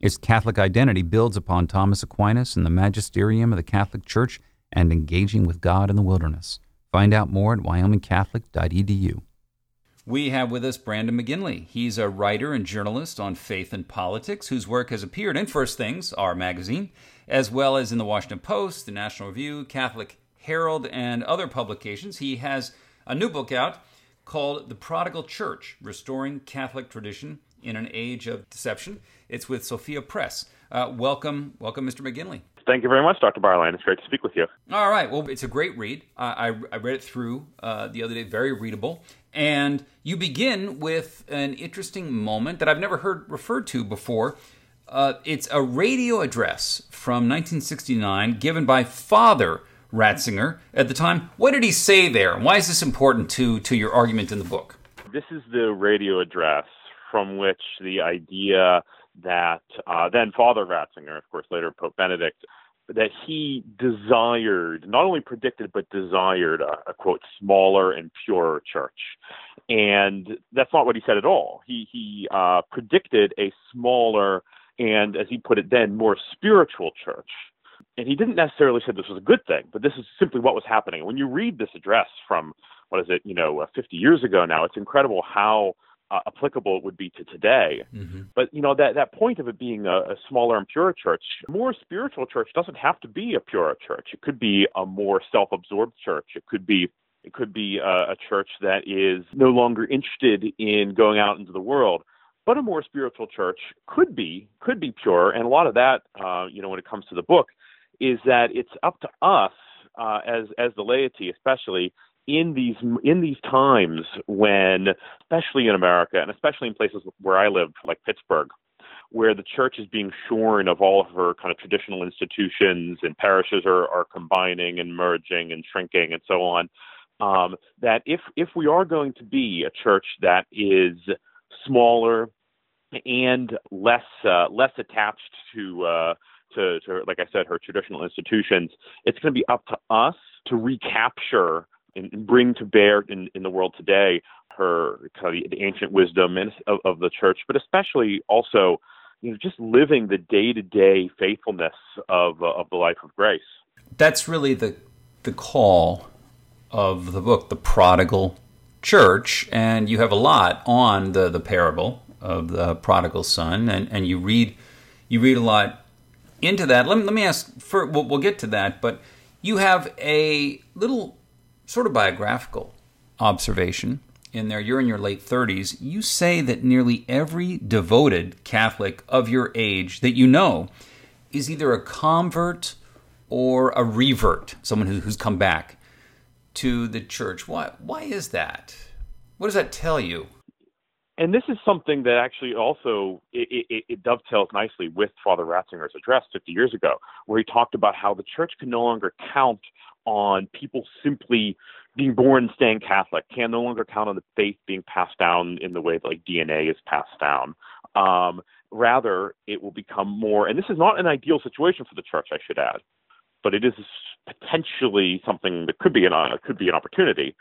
Its Catholic identity builds upon Thomas Aquinas and the magisterium of the Catholic Church and engaging with God in the wilderness. Find out more at wyomingcatholic.edu. We have with us Brandon McGinley. He's a writer and journalist on faith and politics whose work has appeared in First Things, our magazine, as well as in the Washington Post, the National Review, Catholic Herald, and other publications. He has a new book out called The Prodigal Church Restoring Catholic Tradition in an Age of Deception. It's with Sophia Press. Uh, welcome, welcome, Mr. McGinley. Thank you very much, Dr. Bauerlein. It's great to speak with you. All right. Well, it's a great read. I, I read it through uh, the other day, very readable. And you begin with an interesting moment that I've never heard referred to before. Uh, it's a radio address from 1969 given by Father Ratzinger at the time. What did he say there? Why is this important to, to your argument in the book? This is the radio address from which the idea that uh, then Father Ratzinger, of course, later Pope Benedict, that he desired, not only predicted, but desired a, a, quote, smaller and purer church. And that's not what he said at all. He, he uh, predicted a smaller and, as he put it then, more spiritual church. And he didn't necessarily say this was a good thing, but this is simply what was happening. When you read this address from, what is it, you know, uh, 50 years ago now, it's incredible how uh, applicable it would be to today. Mm-hmm. But you know that that point of it being a, a smaller and purer church, more spiritual church doesn't have to be a purer church. It could be a more self-absorbed church. It could be it could be a, a church that is no longer interested in going out into the world. But a more spiritual church could be could be pure, and a lot of that, uh, you know, when it comes to the book, is that it's up to us uh, as as the laity, especially in these in these times when, especially in America and especially in places where I live, like Pittsburgh, where the church is being shorn of all of her kind of traditional institutions and parishes are, are combining and merging and shrinking and so on. Um, that if if we are going to be a church that is smaller and less uh, less attached to, uh, to to like I said her traditional institutions, it's going to be up to us to recapture and bring to bear in, in the world today her kind of the ancient wisdom and, of, of the church, but especially also you know just living the day to day faithfulness of uh, of the life of grace. That's really the the call of the book, the prodigal church, and you have a lot on the the parable of the prodigal son, and and you read you read a lot into that. Let me let me ask. For, we'll, we'll get to that, but you have a little sort of biographical observation in there. You're in your late 30s. You say that nearly every devoted Catholic of your age that you know is either a convert or a revert, someone who's come back to the church. Why, why is that? What does that tell you? And this is something that actually also it, it, it, dovetails nicely with Father Ratzinger's address 50 years ago, where he talked about how the church can no longer count on people simply being born staying Catholic, can no longer count on the faith being passed down in the way that like DNA is passed down. Um, rather, it will become more, and this is not an ideal situation for the church, I should add, but it is potentially something that could be an uh, could be an opportunity,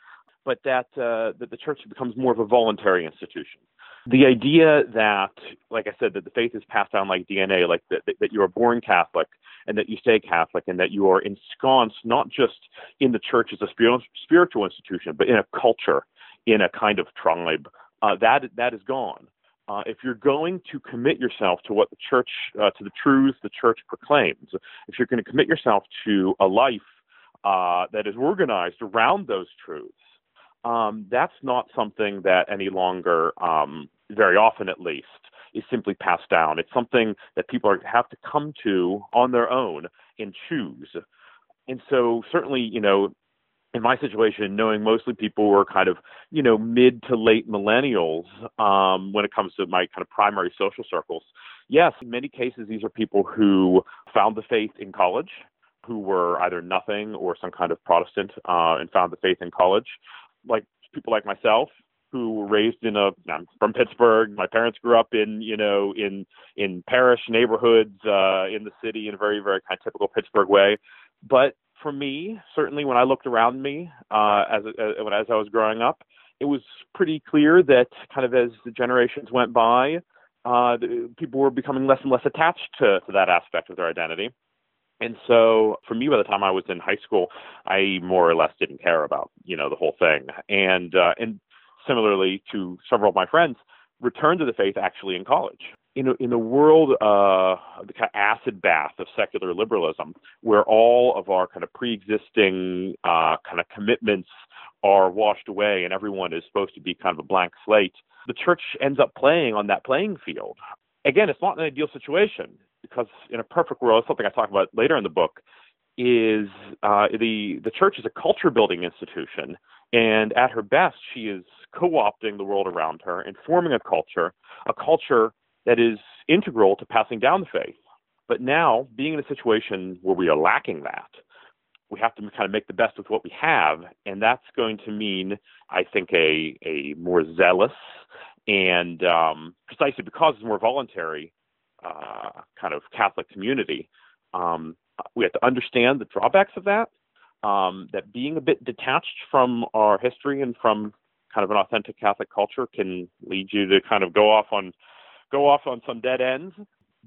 but that uh, that the church becomes more of a voluntary institution the idea that, like I said, that the faith is passed down like DNA, like that, that you are born Catholic and that you stay Catholic and that you are ensconced not just in the church as a spiritual institution, but in a culture, in a kind of tribe, uh, that that is gone. Uh, if you're going to commit yourself to what the church, uh, to the truths the church proclaims, if you're going to commit yourself to a life uh, that is organized around those truths, um, that's not something that any longer, um, very often at least, is simply passed down. It's something that people are, have to come to on their own and choose. And so, certainly, you know, in my situation, knowing mostly people were kind of, you know, mid to late millennials um, when it comes to my kind of primary social circles, yes, in many cases, these are people who found the faith in college, who were either nothing or some kind of Protestant uh, and found the faith in college, like people like myself who were raised in a I'm from Pittsburgh. My parents grew up in you know in in parish neighborhoods uh, in the city in a very very kind of typical Pittsburgh way. But for me, certainly when I looked around me uh, as uh, as I was growing up, it was pretty clear that kind of as the generations went by, uh, people were becoming less and less attached to, to that aspect of their identity. And so for me, by the time I was in high school, I more or less didn't care about, you know, the whole thing. And, uh, and similarly to several of my friends, returned to the faith actually in college. In a, in a world, uh, the kind of acid bath of secular liberalism, where all of our kind of pre-existing uh, kind of commitments are washed away and everyone is supposed to be kind of a blank slate, the church ends up playing on that playing field. Again, it's not an ideal situation because in a perfect world, something I talk about later in the book, is uh, the the church is a culture building institution, and at her best, she is co-opting the world around her and forming a culture, a culture that is integral to passing down the faith. But now, being in a situation where we are lacking that, we have to kind of make the best with what we have, and that's going to mean, I think, a a more zealous and um, precisely because it's more voluntary uh, kind of Catholic community. Um, we have to understand the drawbacks of that. Um, that being a bit detached from our history and from kind of an authentic Catholic culture can lead you to kind of go off on go off on some dead ends,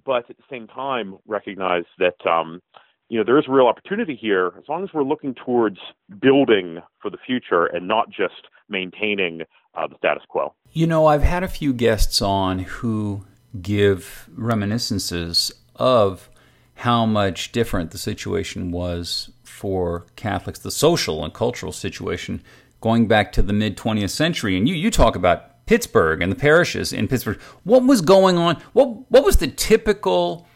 but at the same time recognize that um, you know there is real opportunity here as long as we're looking towards building for the future and not just maintaining uh, the status quo. You know, I've had a few guests on who give reminiscences of how much different the situation was for Catholics, the social and cultural situation going back to the mid 20th century. And you, you talk about Pittsburgh and the parishes in Pittsburgh. What was going on? What, what was the typical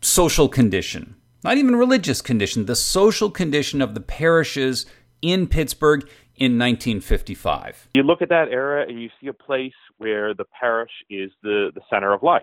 social condition? Not even religious condition, the social condition of the parishes in Pittsburgh in 1955. You look at that era and you see a place where the parish is the, the center of life,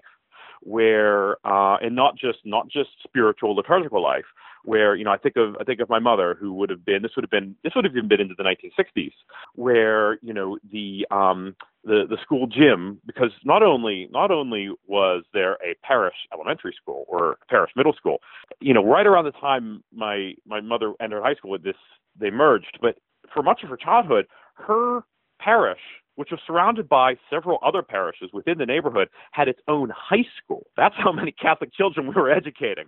where uh, and not just not just spiritual liturgical life, where you know I think of I think of my mother who would have been this would have been this would have even been into the 1960s, where you know the um, the the school gym because not only not only was there a parish elementary school or parish middle school, you know right around the time my my mother entered high school, with this they merged, but for much of her childhood, her parish, which was surrounded by several other parishes within the neighborhood, had its own high school. That's how many Catholic children we were educating.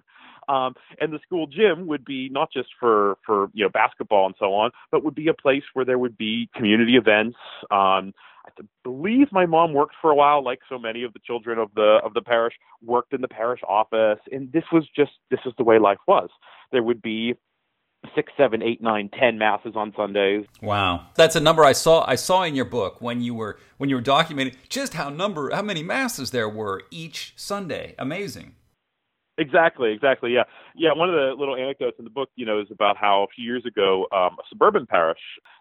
Um, and the school gym would be not just for for you know basketball and so on, but would be a place where there would be community events. Um, I believe my mom worked for a while, like so many of the children of the of the parish, worked in the parish office, and this was just this is the way life was. There would be six, seven, eight, nine, ten masses on Sundays. Wow, that's a number I saw. I saw in your book when you were when you were documenting just how number how many masses there were each Sunday. Amazing. Exactly, exactly. Yeah, yeah. One of the little anecdotes in the book, you know, is about how a few years ago, um, a suburban parish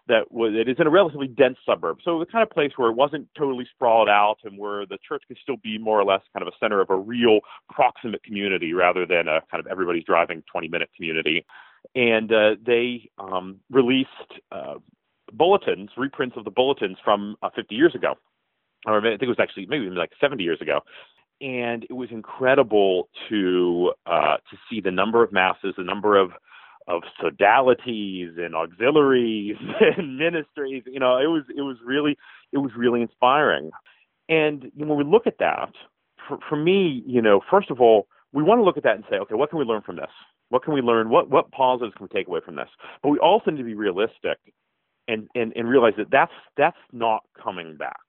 that was it is in a relatively dense suburb, so the kind of place where it wasn't totally sprawled out and where the church could still be more or less kind of a center of a real proximate community rather than a kind of everybody's driving 20 minute community and uh, they um, released uh, bulletins, reprints of the bulletins from uh, 50 years ago, or I think it was actually maybe like 70 years ago. And it was incredible to uh, to see the number of masses, the number of of sodalities and auxiliaries and ministries. You know, it was it was really it was really inspiring. And when we look at that, for, for me, you know, first of all, we want to look at that and say, okay, what can we learn from this? What can we learn? What what positives can we take away from this? But we also need to be realistic and, and, and realize that that's that's not coming back.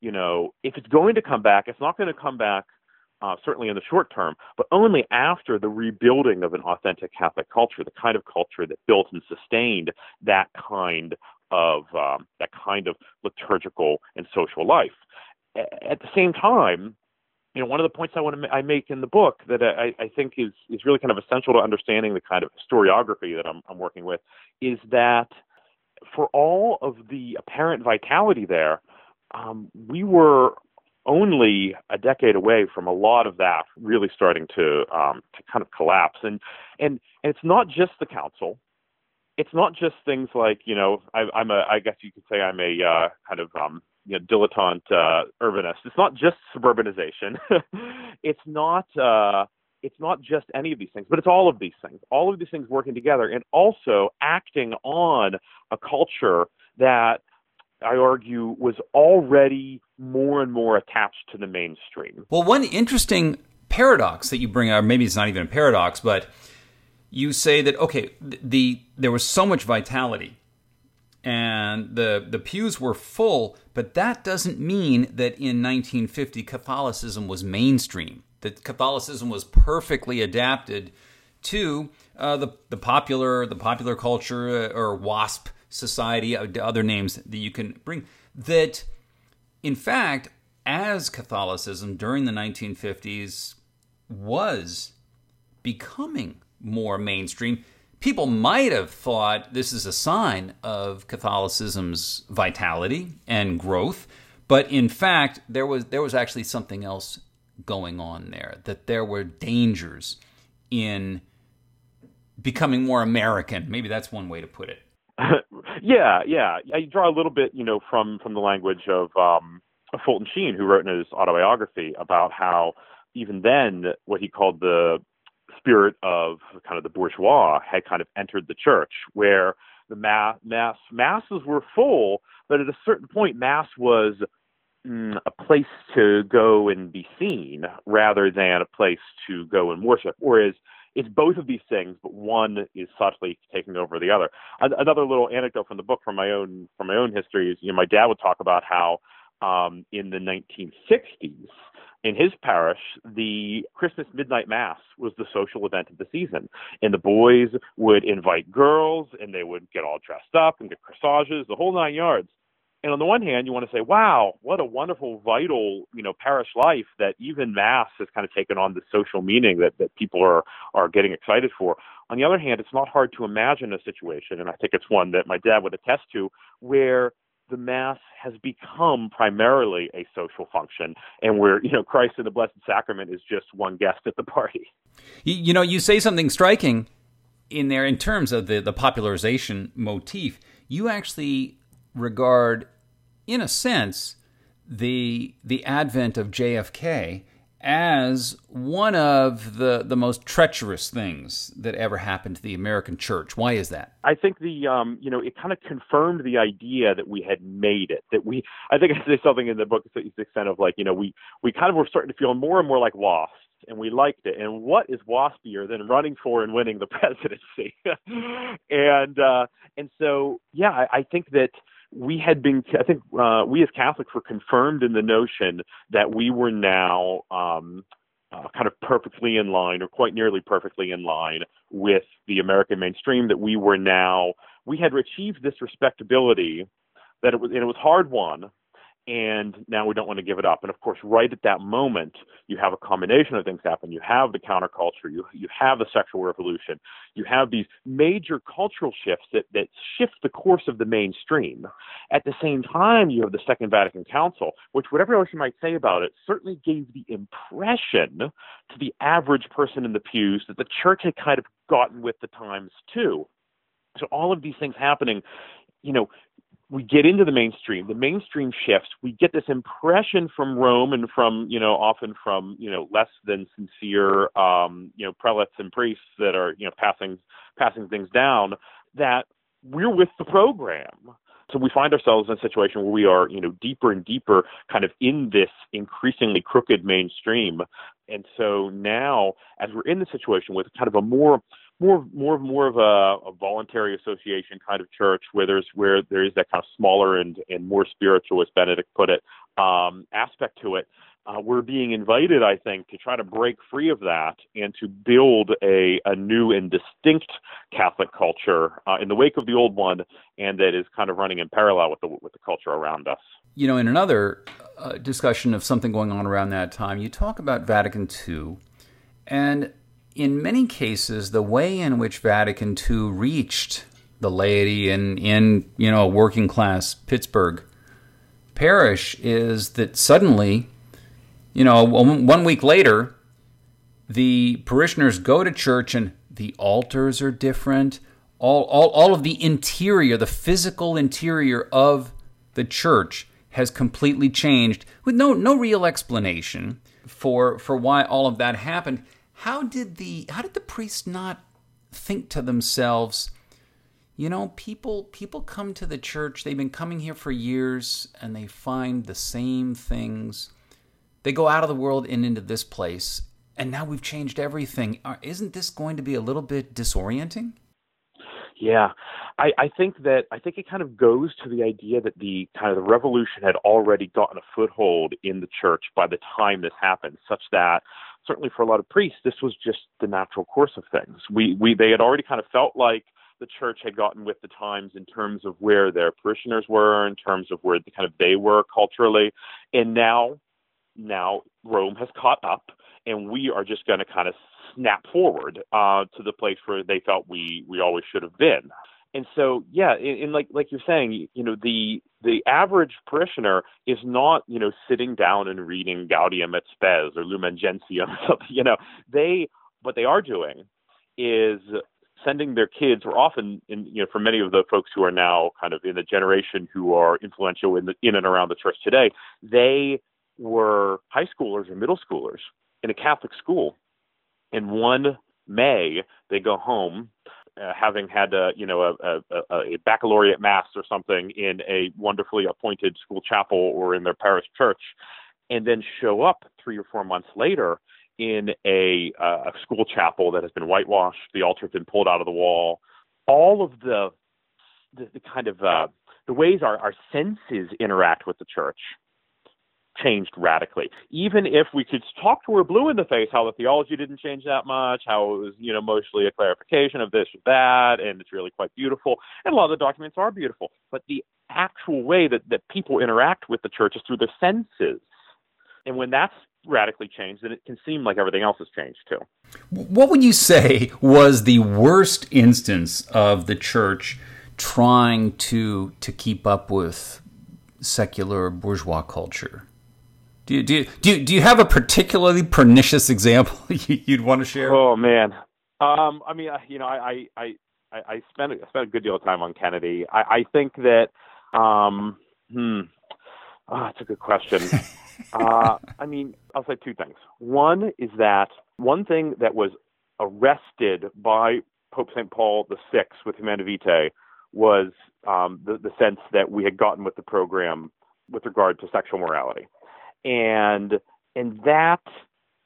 You know, if it's going to come back, it's not going to come back uh, certainly in the short term, but only after the rebuilding of an authentic Catholic culture, the kind of culture that built and sustained that kind of um, that kind of liturgical and social life. At the same time, you know, one of the points I want to ma- I make in the book that I, I think is is really kind of essential to understanding the kind of historiography that I'm, I'm working with is that for all of the apparent vitality there, um, we were only a decade away from a lot of that really starting to um, to kind of collapse. And and and it's not just the council. It's not just things like you know I, I'm a I guess you could say I'm a uh, kind of um, you know dilettante uh, urbanist. It's not just suburbanization. it's not. Uh, it's not just any of these things, but it's all of these things, all of these things working together, and also acting on a culture that I argue, was already more and more attached to the mainstream. Well, one interesting paradox that you bring up, maybe it's not even a paradox, but you say that okay, the there was so much vitality and the the pews were full, but that doesn't mean that in 1950 Catholicism was mainstream. That Catholicism was perfectly adapted to uh, the the popular the popular culture uh, or WASP society, uh, other names that you can bring, that in fact, as Catholicism during the 1950s was becoming more mainstream, people might have thought this is a sign of Catholicism's vitality and growth, but in fact, there was there was actually something else going on there. That there were dangers in becoming more American. Maybe that's one way to put it. yeah, yeah. I draw a little bit, you know, from from the language of um, Fulton Sheen, who wrote in his autobiography about how even then what he called the spirit of kind of the bourgeois had kind of entered the church, where the mass, mass masses were full, but at a certain point, mass was mm, a place to go and be seen rather than a place to go and worship. Whereas it's both of these things, but one is subtly taking over the other. Another little anecdote from the book, from my own from my own history, is you know my dad would talk about how um, in the 1960s in his parish, the Christmas midnight mass was the social event of the season, and the boys would invite girls, and they would get all dressed up and get corsages, the whole nine yards. And on the one hand, you want to say, wow, what a wonderful, vital, you know, parish life that even Mass has kind of taken on the social meaning that, that people are, are getting excited for. On the other hand, it's not hard to imagine a situation, and I think it's one that my dad would attest to, where the Mass has become primarily a social function, and where, you know, Christ in the Blessed Sacrament is just one guest at the party. You know, you say something striking in there in terms of the, the popularization motif. You actually regard, in a sense, the the advent of JFK as one of the the most treacherous things that ever happened to the American church. Why is that? I think the um, you know it kind of confirmed the idea that we had made it. That we I think I say something in the book to the extent of like you know we we kind of were starting to feel more and more like lost and we liked it. And what is waspier than running for and winning the presidency? and uh, and so yeah, I, I think that we had been, I think, uh, we as Catholics were confirmed in the notion that we were now um, uh, kind of perfectly in line, or quite nearly perfectly in line with the American mainstream. That we were now, we had achieved this respectability that it was, and it was hard won, and now we don't want to give it up. And of course, right at that moment, you have a combination of things happen. You have the counterculture, you you have the sexual revolution, you have these major cultural shifts that that shift the course of the mainstream. At the same time, you have the Second Vatican Council, which, whatever else you might say about it, certainly gave the impression to the average person in the pews that the church had kind of gotten with the times too. So all of these things happening you know, we get into the mainstream the mainstream shifts we get this impression from rome and from you know often from you know less than sincere um you know prelates and priests that are you know passing passing things down that we're with the program. So we find ourselves in a situation where we are you know deeper and deeper kind of in this increasingly crooked mainstream. And so now as we're in the situation with kind of a more more more more of a, a, voluntary association kind of church where there's where there is that kind of smaller and and more spiritual, as Benedict put it, um, aspect to it. uh, we're being invited, I think, to try to break free of that and to build a, a new and distinct Catholic culture uh, in the wake of the old one, and that is kind of running in parallel with the with the culture around us. You know, in another uh, discussion of something going on around that time, you talk about Vatican II, and in many cases, the way in which Vatican II reached the laity in in you know working class Pittsburgh parish is that suddenly you know, one week later, the parishioners go to church and the altars are different. All, all, all of the interior, the physical interior of the church has completely changed with no, no real explanation for, for why all of that happened. How did the, how did the priests not think to themselves, you know, people, people come to the church, they've been coming here for years and they find the same things they go out of the world and into this place, and now we've changed everything. Isn't this going to be a little bit disorienting? Yeah, I, I think that I think it kind of goes to the idea that the kind of the revolution had already gotten a foothold in the church by the time this happened, such that certainly for a lot of priests, this was just the natural course of things. We we they had already kind of felt like the church had gotten with the times in terms of where their parishioners were, in terms of where the, kind of they were culturally, and now now Rome has caught up, and we are just going to kind of snap forward uh, to the place where they felt we we always should have been. And so, yeah, and, like like you're saying, you know, the the average parishioner is not, you know, sitting down and reading Gaudium et Spes or Lumen Gentium or something. You know, they what they are doing is sending their kids, or often, in, you know, for many of the folks who are now kind of in the generation who are influential in the in and around the church today, they were high schoolers or middle schoolers in a Catholic school. and one May, they go home, uh, having had a you know a, a, a baccalaureate mass or something in a wonderfully appointed school chapel or in their parish church, and then show up three or four months later in a, uh, a school chapel that has been whitewashed, the altar has been pulled out of the wall. All of the the, the kind of uh, the ways our, our senses interact with the church changed radically. Even if we could talk to her blue in the face how the theology didn't change that much, how it was, you know, mostly a clarification of this or that, and it's really quite beautiful. And a lot of the documents are beautiful. But the actual way that, that people interact with the church is through their senses. And when that's radically changed, then it can seem like everything else has changed too. What would you say was the worst instance of the church trying to to keep up with secular bourgeois culture? Do you, do you, do you, do you have a particularly pernicious example you'd want to share? Oh man, um, I mean, you know, I I I, I spent I spent a good deal of time on Kennedy. I, I think that, um, hmm, oh, that's a good question. uh, I mean, I'll say two things. One is that one thing that was arrested by Pope St. Paul VI with Humanae Vitae was um, the, the sense that we had gotten with the program with regard to sexual morality and and that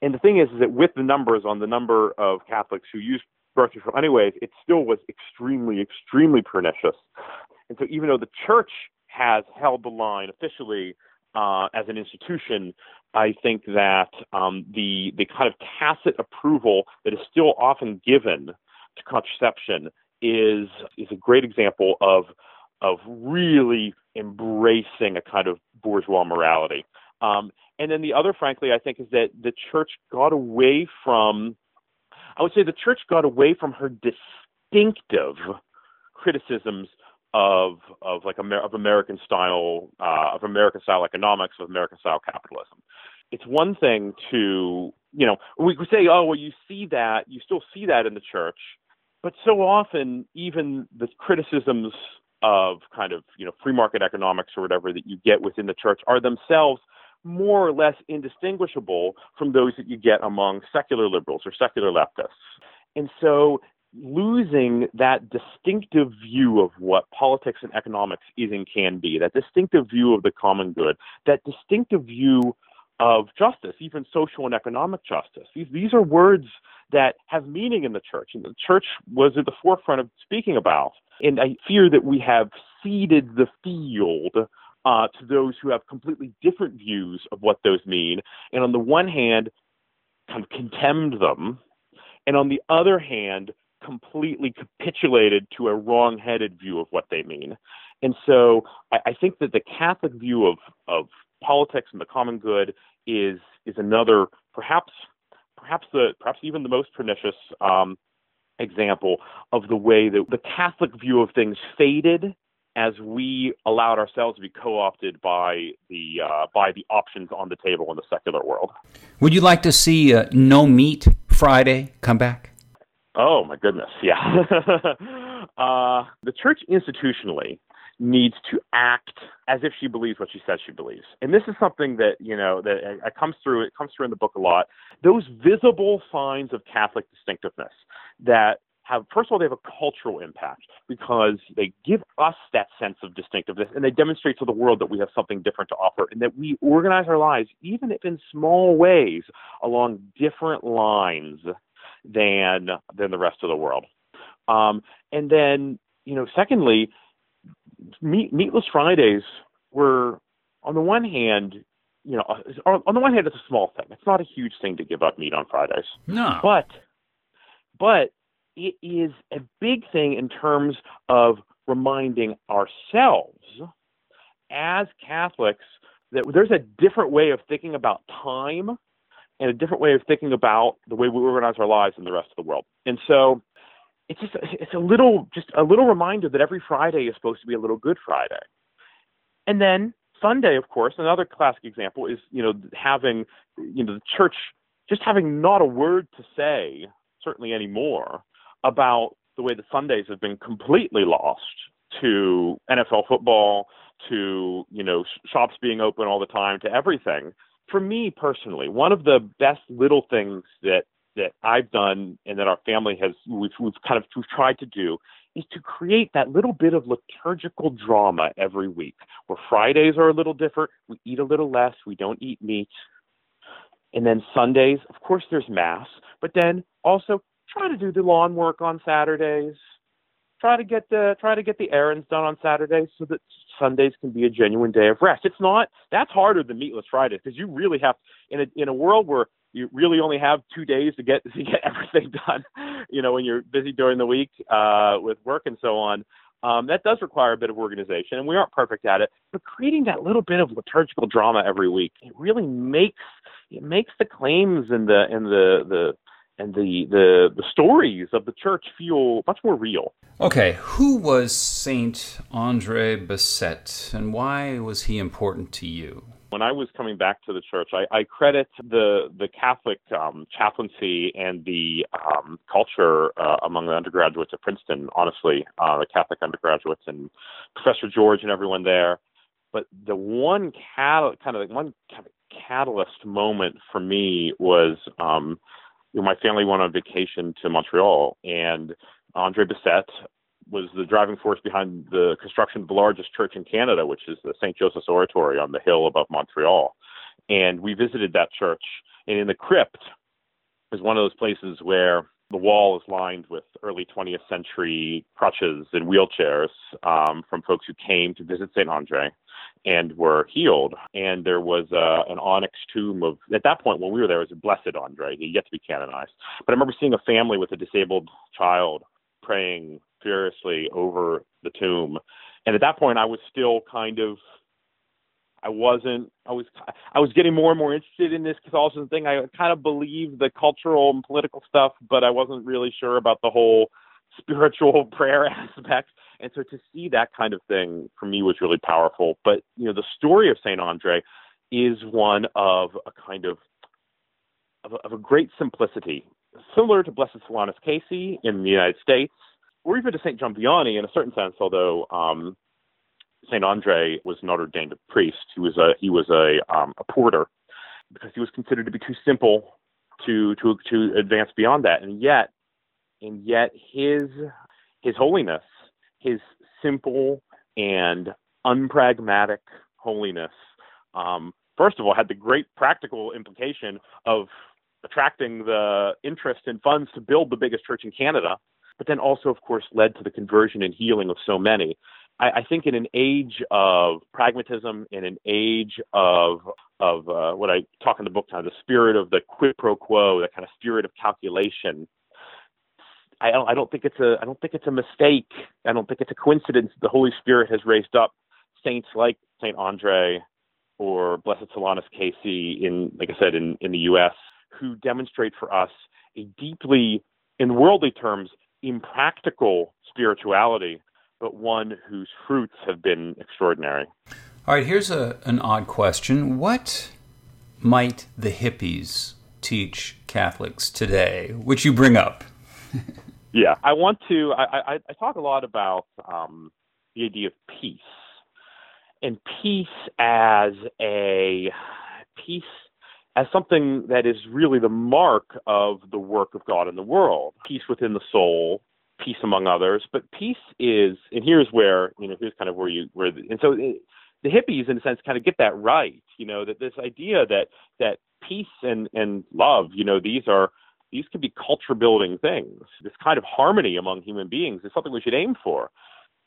and the thing is, is that with the numbers on the number of Catholics who use birth control, anyways, it still was extremely, extremely pernicious. And so, even though the church has held the line officially uh, as an institution, I think that um, the the kind of tacit approval that is still often given to contraception is is a great example of of really embracing a kind of bourgeois morality. Um, and then the other, frankly, I think, is that the church got away from, I would say the church got away from her distinctive criticisms of of like Amer- of American style uh, of American style economics of American style capitalism. It's one thing to you know we could say oh well you see that you still see that in the church, but so often even the criticisms of kind of you know free market economics or whatever that you get within the church are themselves more or less indistinguishable from those that you get among secular liberals or secular leftists. And so losing that distinctive view of what politics and economics is and can be, that distinctive view of the common good, that distinctive view of justice, even social and economic justice. These, these are words that have meaning in the church, and the church was at the forefront of speaking about. And I fear that we have ceded the field uh, to those who have completely different views of what those mean, and on the one hand, kind of contemned them, and on the other hand, completely capitulated to a wrong-headed view of what they mean. And so I, I think that the Catholic view of, of politics and the common good is is another perhaps perhaps the perhaps even the most pernicious um, example of the way that the Catholic view of things faded as we allowed ourselves to be co-opted by the uh, by the options on the table in the secular world. Would you like to see uh, no meat Friday come back? Oh my goodness, yeah. uh, the church institutionally needs to act as if she believes what she says she believes. And this is something that, you know, that uh, comes through, it comes through in the book a lot. Those visible signs of Catholic distinctiveness that have, first of all, they have a cultural impact because they give us that sense of distinctiveness and they demonstrate to the world that we have something different to offer and that we organize our lives, even if in small ways, along different lines than, than the rest of the world. Um, and then, you know, secondly, meat, meatless Fridays were, on the one hand, you know, on the one hand, it's a small thing. It's not a huge thing to give up meat on Fridays. No. But, but it is a big thing in terms of reminding ourselves as Catholics that there's a different way of thinking about time and a different way of thinking about the way we organize our lives in the rest of the world. And so it's just it's a little just a little reminder that every Friday is supposed to be a little Good Friday. And then Sunday, of course, another classic example is you know having you know the church just having not a word to say certainly anymore about the way the Sundays have been completely lost to NFL football, to you know shops being open all the time, to everything. For me personally, one of the best little things that that I've done and that our family has we've, we've kind of we've tried to do is to create that little bit of liturgical drama every week where Fridays are a little different, we eat a little less, we don't eat meat. And then Sundays, of course there's mass, but then also try to do the lawn work on Saturdays. Try to get the try to get the errands done on Saturdays so that Sundays can be a genuine day of rest. It's not that's harder than meatless Fridays because you really have in a in a world where you really only have two days to get to get everything done. You know, when you're busy during the week uh, with work and so on, um, that does require a bit of organization, and we aren't perfect at it. But creating that little bit of liturgical drama every week, it really makes it makes the claims and the and the the and the, the the stories of the church feel much more real. Okay, who was Saint Andre Bessette, and why was he important to you? When I was coming back to the church, I, I credit the the Catholic um, chaplaincy and the um, culture uh, among the undergraduates at Princeton. Honestly, uh, the Catholic undergraduates and Professor George and everyone there. But the one cat, kind of one kind of catalyst moment for me was um, you know, my family went on vacation to Montreal, and Andre Bessette was the driving force behind the construction of the largest church in Canada, which is the St. Joseph's Oratory on the hill above Montreal. And we visited that church, and in the crypt is one of those places where the wall is lined with early 20th century crutches and wheelchairs um, from folks who came to visit St. Andre and were healed. And there was uh, an onyx tomb of, at that point when we were there, it was a blessed Andre. He yet to be canonized. But I remember seeing a family with a disabled child praying furiously over the tomb. And at that point, I was still kind of I wasn't. I was. I was getting more and more interested in this Catholicism thing. I kind of believed the cultural and political stuff, but I wasn't really sure about the whole spiritual prayer aspect. And so to see that kind of thing for me was really powerful. But you know, the story of Saint Andre is one of a kind of of a, of a great simplicity, similar to Blessed Solanus Casey in the United States, or even to Saint John Vianney in a certain sense, although um, Saint Andre was not ordained a priest. He was a he was a um, a porter because he was considered to be too simple to to to advance beyond that. And yet, and yet his his holiness, his simple and unpragmatic holiness, um, first of all, had the great practical implication of attracting the interest and funds to build the biggest church in Canada, but then also, of course, led to the conversion and healing of so many. I, I think in an age of pragmatism, in an age of of uh, what I talk in the book, of the spirit of the quid pro quo, that kind of spirit of calculation. I don't, I don't think it's a I don't think it's a mistake. I don't think it's a coincidence. The Holy Spirit has raised up saints like Saint Andre or Blessed Solanus Casey in, like I said, in, in the U.S., who demonstrate for us a deeply, in worldly terms, impractical spirituality, but one whose fruits have been extraordinary. All right, here's a, an odd question. What might the hippies teach Catholics today, which you bring up? yeah, I want to, I, I, I talk a lot about um, the idea of peace and peace as a peace as something that is really the mark of the work of God in the world. Peace within the soul, peace among others, but peace is, and here's where you know here's kind of where you where the, and so it, the hippies in a sense kind of get that right. You know that this idea that that peace and and love, you know, these are these can be culture building things. This kind of harmony among human beings is something we should aim for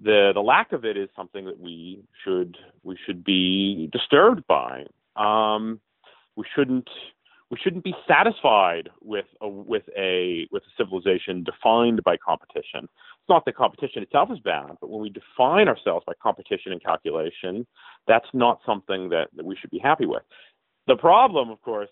the the lack of it is something that we should we should be disturbed by. Um, we shouldn't we shouldn't be satisfied with a with a with a civilization defined by competition. It's not that competition itself is bad, but when we define ourselves by competition and calculation, that's not something that, that we should be happy with. The problem, of course,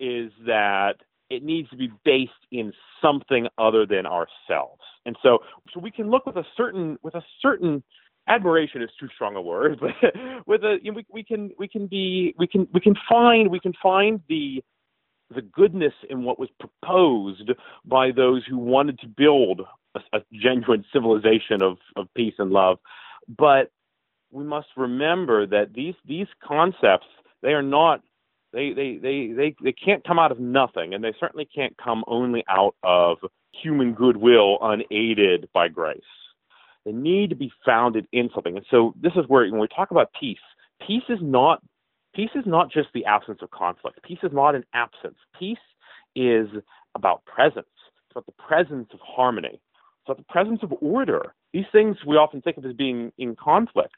is that it needs to be based in something other than ourselves. And so, so we can look with a certain with a certain admiration is too strong a word, but with a you know, we, we can we can be we can we can find we can find the the goodness in what was proposed by those who wanted to build a, a genuine civilization of, of peace and love. But we must remember that these these concepts they are not they, they, they, they, they can't come out of nothing, and they certainly can't come only out of human goodwill unaided by grace. They need to be founded in something. And so this is where when we talk about peace, peace is not peace is not just the absence of conflict. Peace is not an absence. Peace is about presence. It's about the presence of harmony. It's about the presence of order. These things we often think of as being in conflict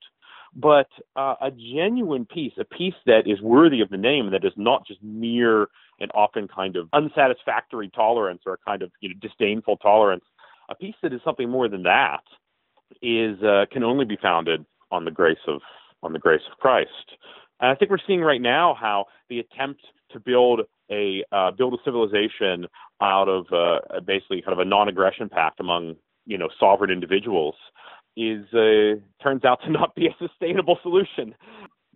but uh, a genuine peace, a peace that is worthy of the name, that is not just mere and often kind of unsatisfactory tolerance or a kind of you know, disdainful tolerance. A peace that is something more than that is uh, can only be founded on the grace of on the grace of Christ. And I think we're seeing right now how the attempt to build a uh, build a civilization out of uh, basically kind of a non-aggression pact among you know sovereign individuals is uh, turns out to not be a sustainable solution.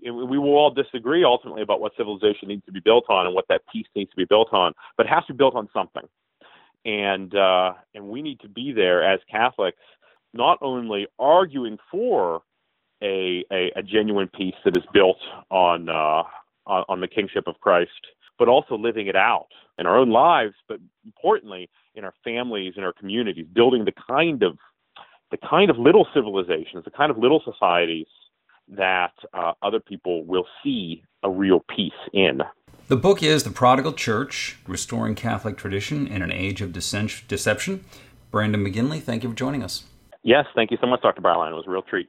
We will all disagree ultimately about what civilization needs to be built on and what that peace needs to be built on, but it has to be built on something. And uh, and we need to be there as Catholics, not only arguing for a, a, a genuine peace that is built on, uh, on on the kingship of Christ, but also living it out in our own lives, but importantly in our families and our communities, building the kind of the kind of little civilizations, the kind of little societies that uh, other people will see a real peace in. The book is The Prodigal Church Restoring Catholic Tradition in an Age of Deception. Brandon McGinley, thank you for joining us. Yes, thank you so much, Dr. Bauerlein. It was a real treat.